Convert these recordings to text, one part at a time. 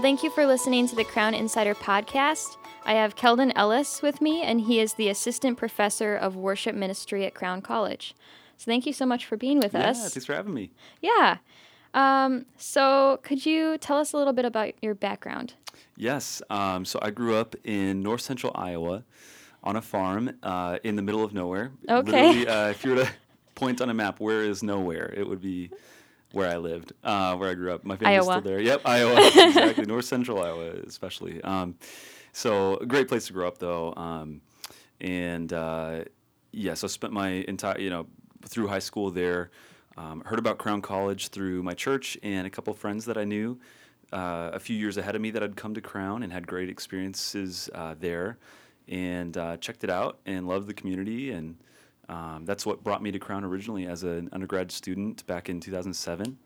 Thank you for listening to the Crown Insider podcast. I have Keldon Ellis with me, and he is the assistant professor of worship ministry at Crown College. So thank you so much for being with Yeah, us. thanks for having me. Yeah. Um, so could you tell us a little bit about your background? Yes. Um, so I grew up in north central Iowa on a farm uh, in the middle of nowhere. Okay. Uh, if you were to point on a map, where is nowhere? It would be where I lived, uh, where I grew up. My family's Iowa. still there. Yep, Iowa. exactly. North central Iowa, especially. Um, so a great place to grow up, though. Um, and uh, yeah, so I spent my entire, you know, through high school there. Um, heard about Crown College through my church and a couple friends that I knew uh, a few years ahead of me that had come to Crown and had great experiences uh, there, and uh, checked it out and loved the community. And um, that's what brought me to Crown originally as an undergrad student back in 2007.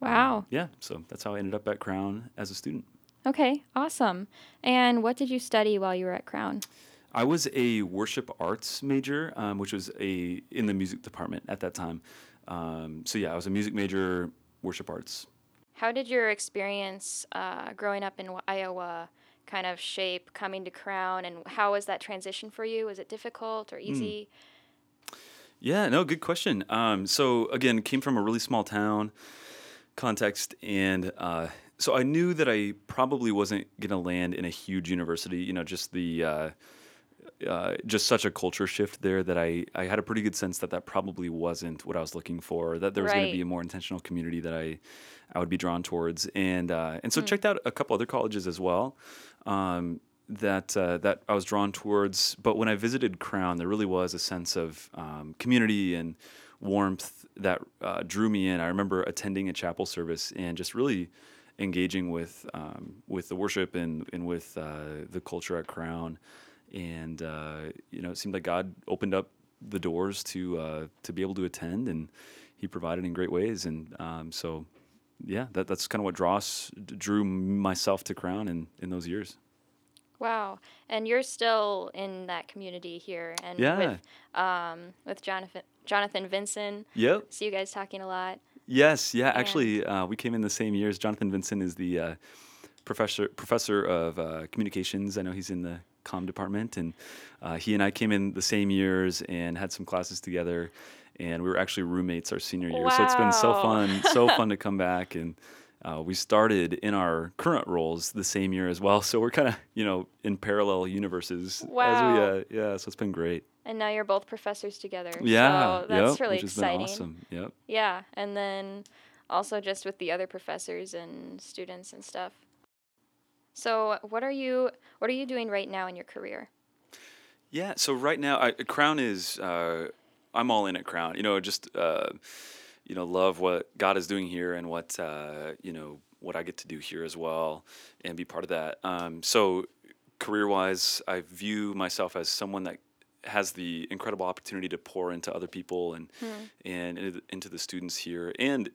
Wow. Yeah, so that's how I ended up at Crown as a student. Okay, awesome. And what did you study while you were at Crown? I was a worship arts major, um, which was a in the music department at that time. Um, so yeah, I was a music major, worship arts. How did your experience uh, growing up in Iowa kind of shape coming to Crown, and how was that transition for you? Was it difficult or easy? Yeah, no, good question. Um, so again, came from a really small town context, and uh, so I knew that I probably wasn't going to land in a huge university. You know, just the uh, uh, just such a culture shift there that I I had a pretty good sense that that probably wasn't what I was looking for. That there was going Right. to be a more intentional community that I I would be drawn towards, and uh, and so checked out a couple other colleges as well. Um, that uh, that I was drawn towards, but when I visited Crown, there really was a sense of um, community and warmth that uh, drew me in. I remember attending a chapel service and just really engaging with um, with the worship and and with uh, the culture at Crown, and uh, you know, it seemed like God opened up the doors to uh, to be able to attend, and He provided in great ways, and um, so yeah, that, that's kind of what draws drew myself to Crown in in those years. Wow. And you're still in that community here, and Yeah. with um, with Jonathan Jonathan Vinson. Yep. See you guys talking a lot. Yes, yeah. Actually, uh, we came in the same years. Jonathan Vincent is the uh, professor professor of uh, communications. I know he's in the com department, and uh, he and I came in the same years and had some classes together. And we were actually roommates our senior year, so it's been so fun, so fun to come back. And uh, we started in our current roles the same year as well, so we're kind of you know in parallel universes. As Wow. we, uh, yeah, so it's been great. And now you're both professors together. Yeah, So that's yep, really which has exciting. been awesome. Yep. Yeah. And then also just with the other professors and students and stuff. So what are you what are you doing right now in your career? Yeah. So right now, I, Crown is uh, I'm all in at Crown. You know, just uh, you know, love what God is doing here and what uh, you know what I get to do here as well, and be part of that. Um, so career wise, I view myself as someone that has the incredible opportunity to pour into other people and and into the- into the students here and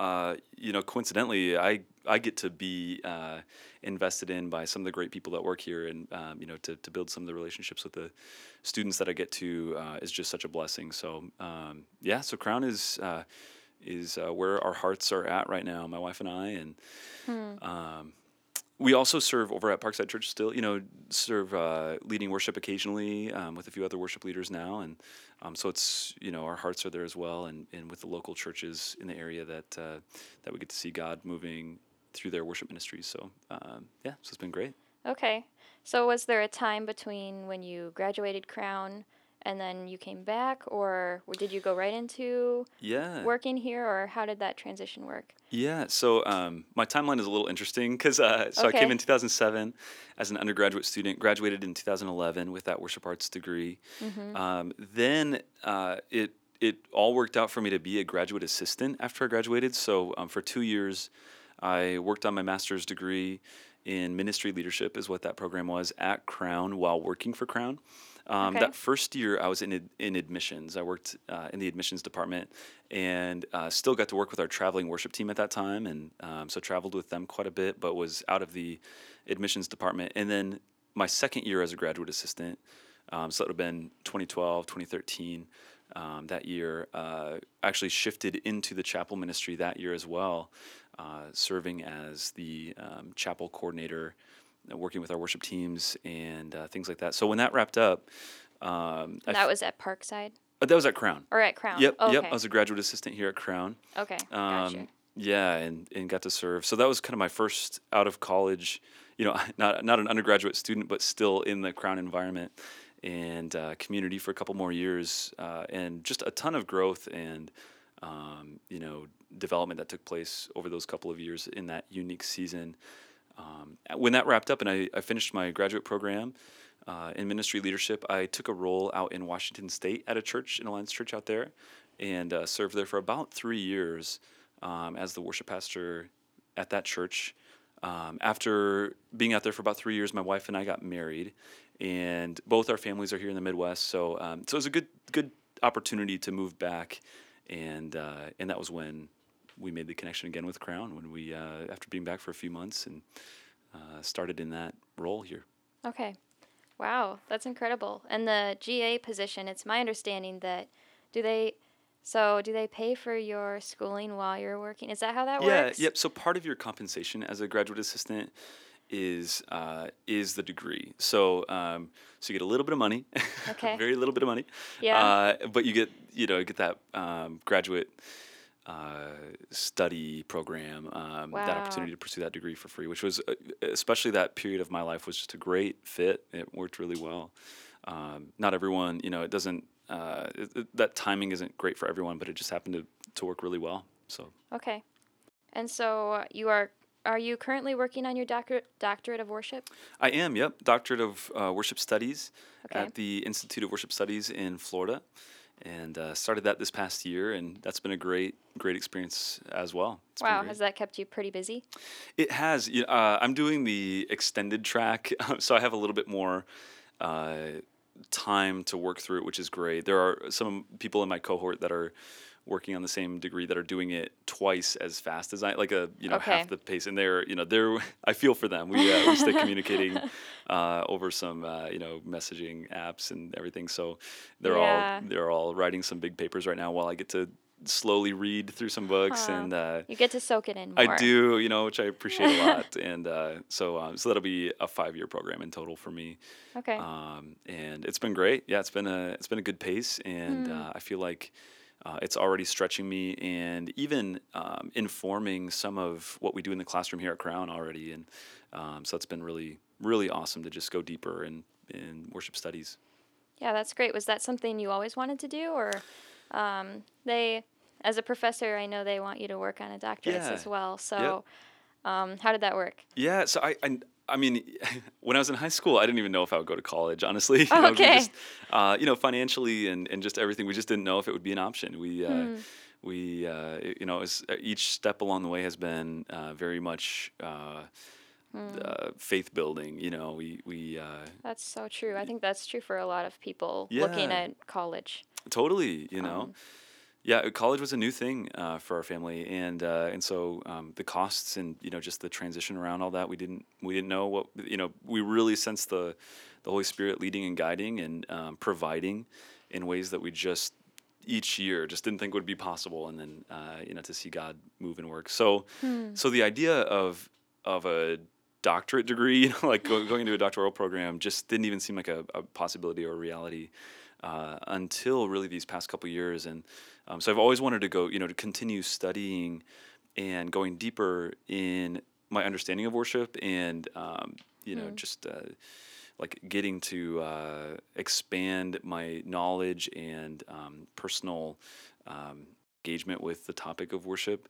uh, you know, coincidentally, I I get to be uh, invested in by some of the great people that work here, and um, you know, to, to build some of the relationships with the students that I get to uh, is just such a blessing. So um, yeah, so Crown is uh, is uh, where our hearts are at right now, my wife and I, and um, we also serve over at Parkside Church still, you know, serve uh, leading worship occasionally um, with a few other worship leaders now. And um, so it's, you know, our hearts are there as well and, and with the local churches in the area that, uh, that we get to see God moving through their worship ministries. So, um, yeah, so it's been great. Okay. So was there a time between when you graduated Crown and then you came back or did you go right into Yeah. working here or how did that transition work? Yeah, so um, my timeline is a little interesting because uh, so I came in 2007 as an undergraduate student, graduated in 2011 with that worship arts degree. Um, then uh, it it all worked out for me to be a graduate assistant after I graduated. So um, for two years, I worked on my master's degree in ministry leadership, is what that program was at Crown while working for Crown. Um, Okay. That first year, I was in ad- in admissions. I worked uh, in the admissions department, and uh, still got to work with our traveling worship team at that time, and um, so traveled with them quite a bit, but was out of the admissions department. And then my second year as a graduate assistant, Um, so that would have been 2012, 2013. Um, that year, uh, actually shifted into the chapel ministry that year as well, uh, serving as the um, chapel coordinator, working with our worship teams and uh, things like that. So when that wrapped up, um, that was at Parkside uh, that was at Crown. or at Crown. Yep, Oh, yep. okay. I was a graduate assistant here at Crown. okay. Um, gotcha. Yeah, and, and got to serve. So that was kind of my first out of college, you know, not not an undergraduate student, but still in the Crown environment and uh, community for a couple more years, uh, and just a ton of growth and um, you know development that took place over those couple of years in that unique season. Um, when that wrapped up and I, I finished my graduate program uh, in ministry leadership, I took a role out in Washington State at a church, an Alliance Church out there, and uh, served there for about three years um, as the worship pastor at that church. Um, after being out there for about three years, my wife and I got married, and both our families are here in the Midwest. So, um, so it was a good good opportunity to move back, and uh, and that was when we made the connection again with Crown when we uh, after being back for a few months and uh, started in that role here. Okay. Wow, that's incredible. And the GA position, it's my understanding that do they so do they pay for your schooling while you're working? Is that how that yeah, works? Yeah. Yep. So part of your compensation as a graduate assistant is uh, is the degree. So um, so you get a little bit of money, Okay. very little bit of money. Yeah. Uh, but you get you know get that um, graduate uh, study program, um, that opportunity to pursue that degree for free, which was uh, especially that period of my life was just a great fit. It worked really well. Um, not everyone, you know, it doesn't. Uh, it, it- that timing isn't great for everyone, but it just happened to, to work really well. So Okay. And so uh, you are are you currently working on your doctorate doctorate of worship? I am, yep, doctorate of uh, worship studies Okay. at the Institute of Worship Studies in Florida, and uh, started that this past year, and that's been a great, great experience as well. It's wow, has that kept you pretty busy? It has. Uh, I'm doing the extended track, so I have a little bit more uh, time to work through it, which is great. There are some people in my cohort that are working on the same degree that are doing it twice as fast as I, like a you know Okay. half the pace, and they're you know they're. I feel for them. We uh, we stay communicating uh, over some uh, you know messaging apps and everything. So they're Yeah. all they're all writing some big papers right now while I get to slowly read through some books Huh. and. Uh, You get to soak it in more. I do, you know, which I appreciate a lot, and uh, so um, so that'll be a five year program in total for me, Okay. um, and it's been great. Yeah, it's been a it's been a good pace, and Hmm. uh, I feel like uh, it's already stretching me and even um, informing some of what we do in the classroom here at Crown already, and um, so it's been really really awesome to just go deeper in in worship studies. Yeah, that's great. Was that something you always wanted to do, or um, they, as a professor, I know they want you to work on a doctorate Yeah. as well. So, um, how did that work? Yeah, so I, I, I mean, when I was in high school, I didn't even know if I would go to college. Honestly, you Oh, know, okay. just, uh, you know, financially and, and just everything, we just didn't know if it would be an option. We, uh, Hmm. we, uh, you know, it's, uh, each step along the way has been uh, very much uh, Hmm. uh, faith building. You know, we, we uh, That's so true. I think that's true for a lot of people looking at college. Totally, you know. Um, yeah, uh, college was a new thing uh, for our family, and uh, and so um, the costs and you know just the transition around all that we didn't we didn't know what you know we really sensed the the Holy Spirit leading and guiding and um, providing in ways that we just each year just didn't think would be possible, and then uh, you know to see God move and work. So Hmm. so the idea of of a doctorate degree, you know, like going into a doctoral program, just didn't even seem like a, a possibility or a reality uh, until really these past couple years. And um, so I've always wanted to go, you know, to continue studying and going deeper in my understanding of worship and um, you know Hmm. just uh, like getting to uh, expand my knowledge and um, personal um, engagement with the topic of worship.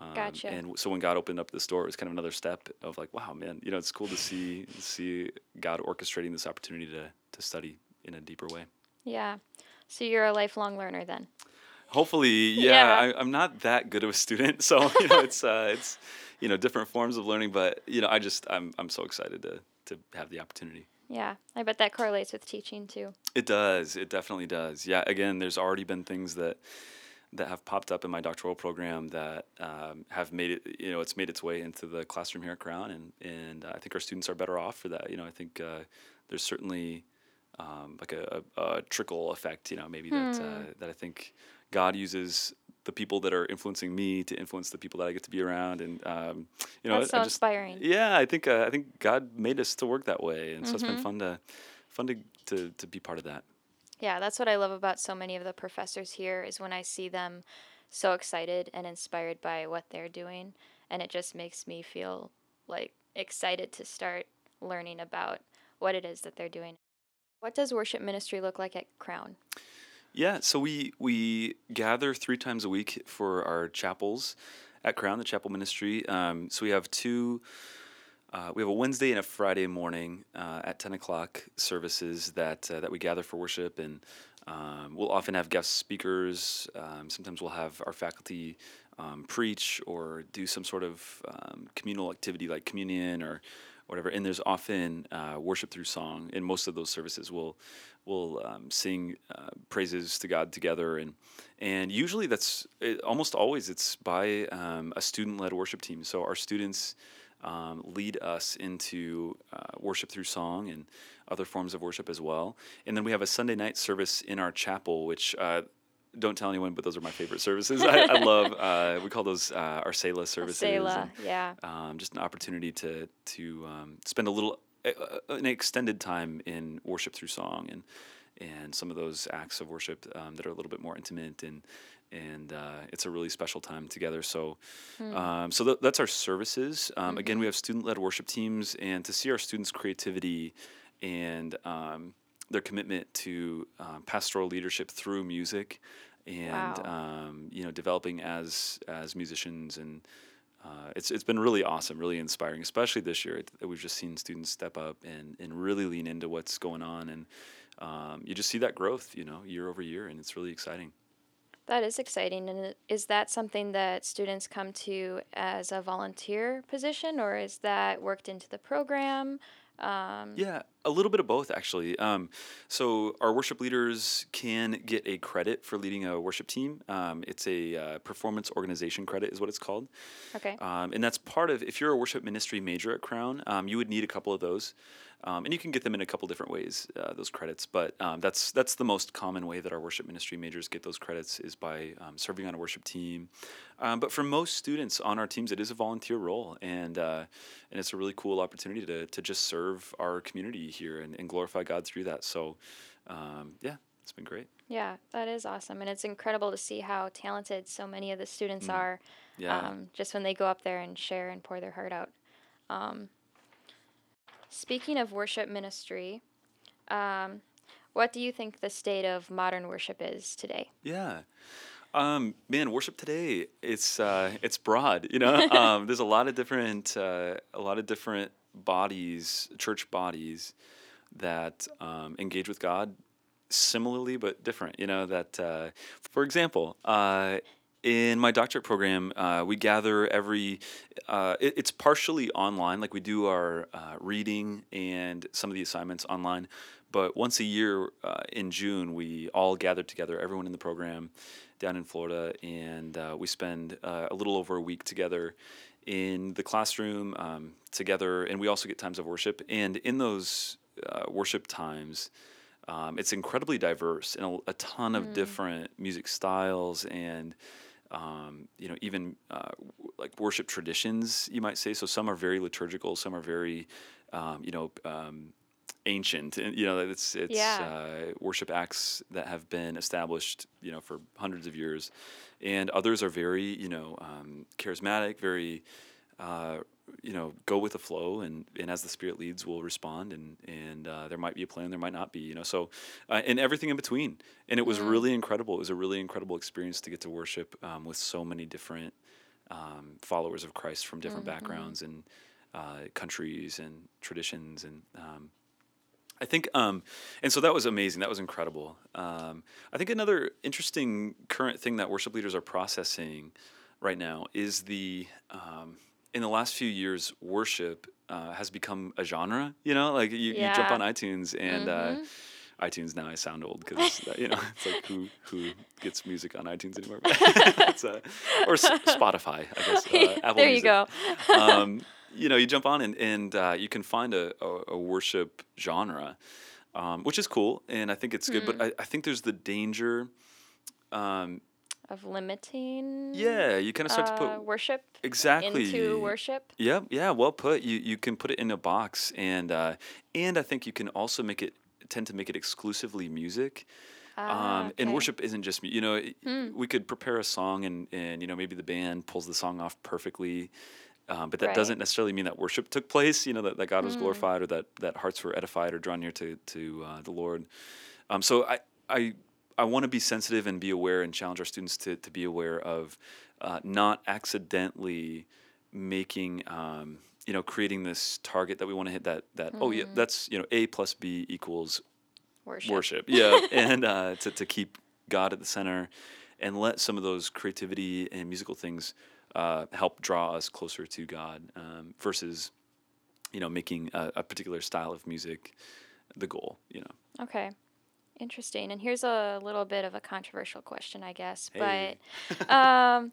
Um, Gotcha. And so when God opened up this door, it was kind of another step of like, wow, man, you know, it's cool to see see God orchestrating this opportunity to to study in a deeper way. Yeah. So you're a lifelong learner then. Hopefully, yeah. Yeah. I, I'm not that good of a student, so you know, it's uh, it's you know different forms of learning, but you know, I just I'm I'm so excited to to have the opportunity. Yeah. I bet that correlates with teaching too. It does. It definitely does. Yeah. Again, there's already been things that that have popped up in my doctoral program that um, have made it. You know, it's made its way into the classroom here at Crown, and and I think our students are better off for that. You know, I think uh, there's certainly um, like a, a, a trickle effect. You know, maybe that Hmm. uh, that I think God uses the people that are influencing me to influence the people that I get to be around, and um, you know, That's I so just inspiring. yeah, I think uh, I think God made us to work that way, and so it's been Mhm. fun to fun to, to to be part of that. Yeah, that's what I love about so many of the professors here is when I see them so excited and inspired by what they're doing and it just makes me feel like excited to start learning about what it is that they're doing. What does worship ministry look like at Crown? Yeah, so we we gather three times a week for our chapels at Crown, the chapel ministry. Um, so we have two. Uh, we have a Wednesday and a Friday morning uh, at ten o'clock services that uh, that we gather for worship, and um, we'll often have guest speakers. Um, sometimes we'll have our faculty um, preach or do some sort of um, communal activity like communion or whatever. And there's often uh, worship through song. In most of those services, we'll we'll um, sing uh, praises to God together, and and usually that's it, almost always it's by um, a student-led worship team. So our students um, lead us into uh, worship through song and other forms of worship as well. And then we have a Sunday night service in our chapel, which. Uh, don't tell anyone, but those are my favorite services. I, I love. Uh, we call those uh, our Selah services. Selah, yeah. um, just an opportunity to to um, spend a little uh, uh, an extended time in worship through song and and some of those acts of worship um, that are a little bit more intimate and and uh, it's a really special time together. So um, so th- that's our services. Um, Again, we have student led worship teams, and to see our students' creativity and um, their commitment to um, pastoral leadership through music and Wow. um, you know developing as as musicians and uh, it's it's been really awesome, really inspiring, especially this year. It, we've just seen students step up and, and really lean into what's going on, and um, you just see that growth, you know, year over year, and it's really exciting. That is exciting. And is that something that students come to as a volunteer position or is that worked into the program? Um, Yeah, a little bit of both actually. Um, so our worship leaders can get a credit for leading a worship team. Um, it's a uh, performance organization credit, is what it's called. Okay. Um, and that's part of, if you're a worship ministry major at Crown, um, you would need a couple of those. Um, and you can get them in a couple different ways, uh, those credits. But um, that's that's the most common way that our worship ministry majors get those credits is by um, serving on a worship team. Um, but for most students on our teams, it is a volunteer role, and uh, and it's a really cool opportunity to to just serve our community here and, and glorify God through that. So, um, yeah, it's been great. Yeah, that is awesome. And it's incredible to see how talented so many of the students Mm. are Yeah. um, just when they go up there and share and pour their heart out. Um, speaking of worship ministry, um, what do you think the state of modern worship is today? Yeah. Um, man, worship today it's uh, it's broad. You know, um, there's a lot of different uh, a lot of different bodies, church bodies that um, engage with God similarly but different. You know that, uh, for example. Uh, in my doctorate program, uh, we gather every. Uh, it, it's partially online, like we do our uh, reading and some of the assignments online. But once a year uh, in June, we all gather together, everyone in the program down in Florida, and uh, we spend uh, a little over a week together in the classroom um, together. And we also get times of worship. And in those uh, worship times, um, it's incredibly diverse and a, a ton of different music styles and um, you know even uh, w- like worship traditions you might say so some are very liturgical some are very um, you know um, ancient and you know it's it's Yeah. uh, worship acts that have been established you know for hundreds of years and others are very you know um, charismatic very uh, you know, go with the flow, and, and as the Spirit leads, we'll respond. And and uh, there might be a plan, there might not be, you know. So, uh, and everything in between. And it was really incredible. It was a really incredible experience to get to worship um, with so many different um, followers of Christ from different backgrounds and uh, countries and traditions. And um, I think, um, and so that was amazing. That was incredible. Um, I think another interesting current thing that worship leaders are processing right now is the um, in the last few years, worship uh, has become a genre. You know, like you, you jump on iTunes and. Uh, iTunes now I sound old because you know it's like who who gets music on iTunes anymore? it's, uh, or S- Spotify, I guess. Uh, Apple there you Music go. um, you know, you jump on and, and uh, you can find a, a, a worship genre. um, which is cool, and I think it's good. But I, I think there's the danger. Um, Of limiting yeah, you kind of start to uh, put worship exactly into worship. Yep, yeah, well put. You you can put it in a box, and uh, and I think you can also make it tend to make it exclusively music. Ah, Um, and worship isn't just you know Hmm. we could prepare a song and and you know maybe the band pulls the song off perfectly, um, but that Right. doesn't necessarily mean that worship took place. You know that, that God was Hmm. glorified or that that hearts were edified or drawn near to to uh, the Lord. Um, so I I I want to be sensitive and be aware and challenge our students to to be aware of uh, not accidentally making um, you know creating this target that we want to hit that that oh yeah that's you know a plus b equals Worship. worship yeah and uh, to, to keep god at the center and let some of those creativity and musical things uh, help draw us closer to god um, versus you know making a, a particular style of music the goal you know Okay. Interesting. And here's a little bit of a controversial question, I guess. Hey. But um,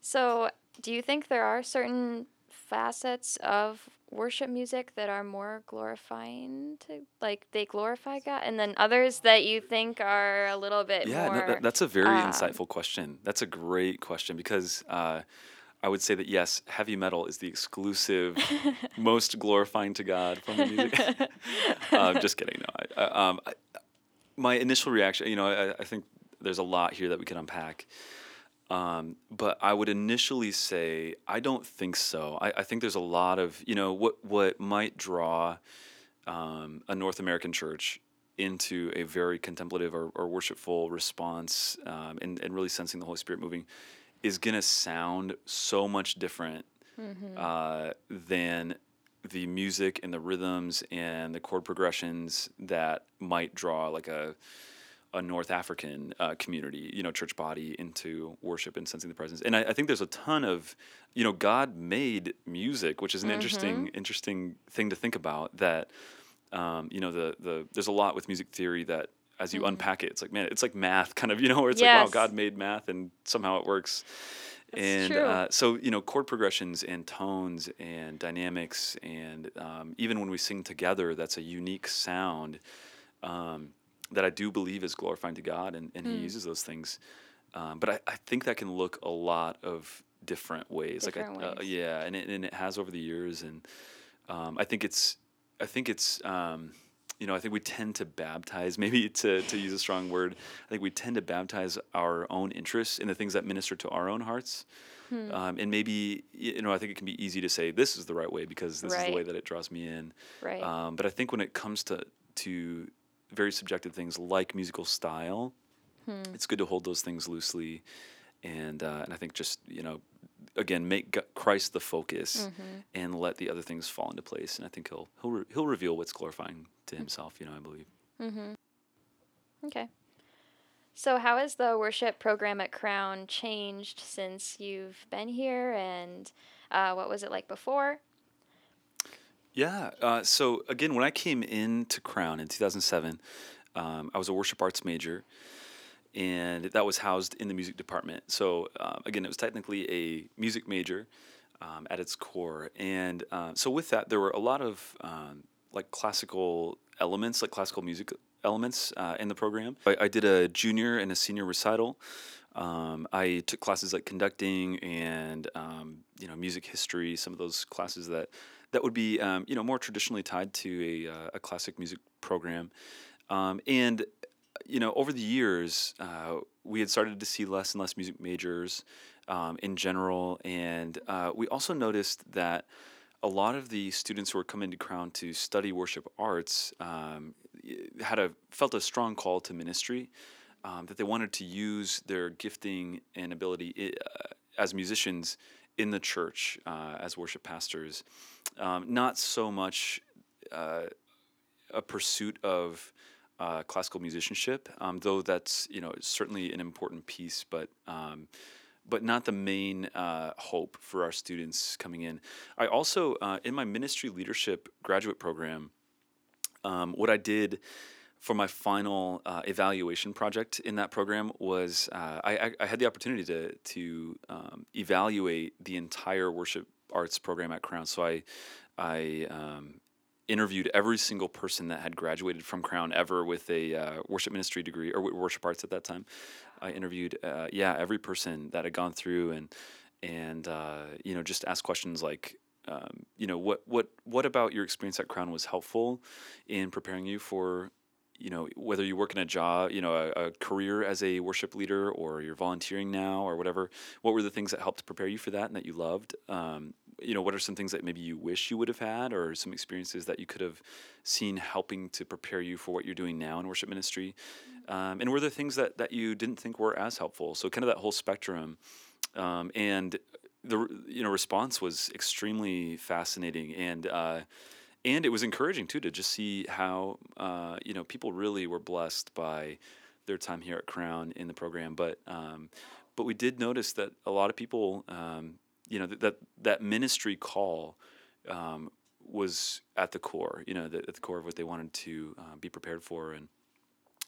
so, do you think there are certain facets of worship music that are more glorifying to, like, they glorify God, and then others that you think are a little bit yeah more? no, that, that's a very um, insightful question that's a great question because uh, i would say that yes heavy metal is the exclusive most glorifying to god from the music uh, just kidding no I, um, I, my initial reaction you know I, I think there's a lot here that we can unpack um, but I would initially say I don't think so. I, I think there's a lot of you know what what might draw um, a North American church into a very contemplative or, or worshipful response um, and, and really sensing the Holy Spirit moving is going to sound so much different uh, than the music and the rhythms and the chord progressions that might draw like a a North African uh, community, you know, church body into worship and sensing the presence. And I, I think there's a ton of, you know, God made music, which is an interesting, interesting thing to think about. That, um, you know, the the there's a lot with music theory that as you unpack it, it's like man, it's like math, kind of, you know, where it's like wow, God made math and somehow it works. That's and. Uh, so you know, chord progressions and tones and dynamics, and um, even when we sing together, that's a unique sound um, that I do believe is glorifying to God, and, and He uses those things. Um, but I, I think that can look a lot of different ways. Different like, I, uh, yeah, and it, and it has over the years, and um, I think it's, I think it's, um, you know, I think we tend to baptize, maybe to, to use a strong word. I think we tend to baptize our own interests in the things that minister to our own hearts. Hmm. Um, and maybe, you know, I think it can be easy to say this is the right way because this is the way that it draws me in. right. Um, but I think when it comes to to very subjective things like musical style, Hmm. it's good to hold those things loosely, and uh, and I think just you know, again, make Christ the focus, Mm-hmm. and let the other things fall into place. And I think he'll he'll re- he'll reveal what's glorifying to himself. You know, I believe. Mm-hmm. Okay. So, how has the worship program at Crown changed since you've been here, and uh, what was it like before? Yeah. Uh, so again, when I came into Crown in 2007, um, I was a worship arts major, and that was housed in the music department. So um, again, it was technically a music major um, at its core, and uh, so with that, there were a lot of um, like classical elements, like classical music elements uh, in the program. I, I did a junior and a senior recital. Um, I took classes like conducting and um, you know music history, some of those classes that that would be um, you know more traditionally tied to a, uh, a classic music program. Um, and you know over the years, uh, we had started to see less and less music majors um, in general, and uh, we also noticed that a lot of the students who were coming to Crown to study worship arts um, had a felt a strong call to ministry. Um, that they wanted to use their gifting and ability uh, as musicians in the church uh, as worship pastors, um, not so much uh, a pursuit of uh, classical musicianship, um, though that's you know certainly an important piece, but um, but not the main uh, hope for our students coming in. I also uh, in my ministry leadership graduate program, um, what I did for my final uh, evaluation project in that program was uh, I, I, had the opportunity to to um, evaluate the entire worship arts program at Crown. So I I um, interviewed every single person that had graduated from Crown ever with a uh, worship ministry degree or worship arts at that time. I interviewed, uh, yeah, every person that had gone through and and uh, you know just asked questions like, um, you know, what what what about your experience at Crown was helpful in preparing you for you know whether you work in a job you know a, a, career as a worship leader or you're volunteering now or whatever what were the things that helped prepare you for that and that you loved? Um, you know what are some things that maybe you wish you would have had or some experiences that you could have seen helping to prepare you for what you're doing now in worship ministry? Um, and were there things that, that you didn't think were as helpful? So kind of that whole spectrum um, and the you know response was extremely fascinating and uh, and it was encouraging too to just see how uh, you know people really were blessed by their time here at Crown in the program. But um, but we did notice that a lot of people, um, you know, that that ministry call um, was at the core. You know, the, at the core of what they wanted to uh, be prepared for and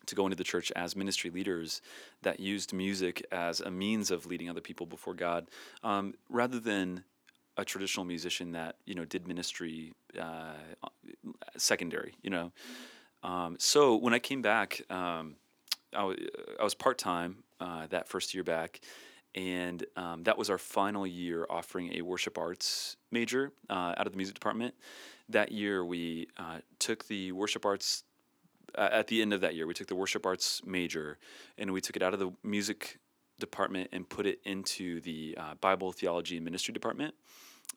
to go into the church as ministry leaders that used music as a means of leading other people before God, um, rather than a traditional musician that you know did ministry uh, secondary. You know, um, so when I came back, um, I, w- I was part time uh, that first year back, and um, that was our final year offering a worship arts major uh, out of the music department. That year, we uh, took the worship arts. at the end of that year, we took the worship arts major, and we took it out of the music department and put it into the uh, Bible theology and ministry department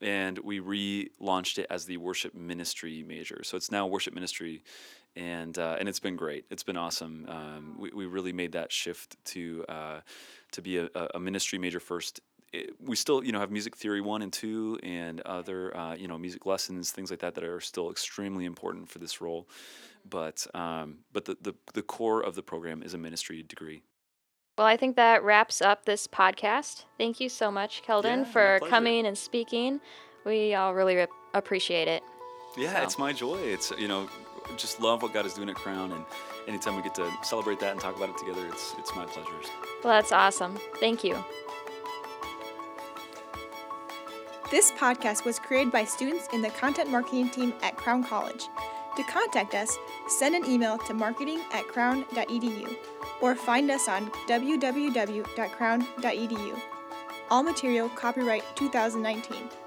and we relaunched it as the worship ministry major. So it's now worship ministry, and uh, and it's been great. It's been awesome. Um, we, we really made that shift to uh, to be a, a, ministry major first. It, we still you know have music theory one and two and other uh, you know music lessons things like that that are still extremely important for this role, but um, but the, the the core of the program is a ministry degree. Well, I think that wraps up this podcast. Thank you so much, Keldon, yeah, for coming and speaking. We all really re- appreciate it. Yeah, so. it's my joy. It's you know, just love what God is doing at Crown, and anytime we get to celebrate that and talk about it together, it's it's my pleasure. Well, that's awesome. Thank you. This podcast was created by students in the content marketing team at Crown College. To contact us, send an email to marketing at crown.edu or find us on www.crown.edu. All material copyright 2019.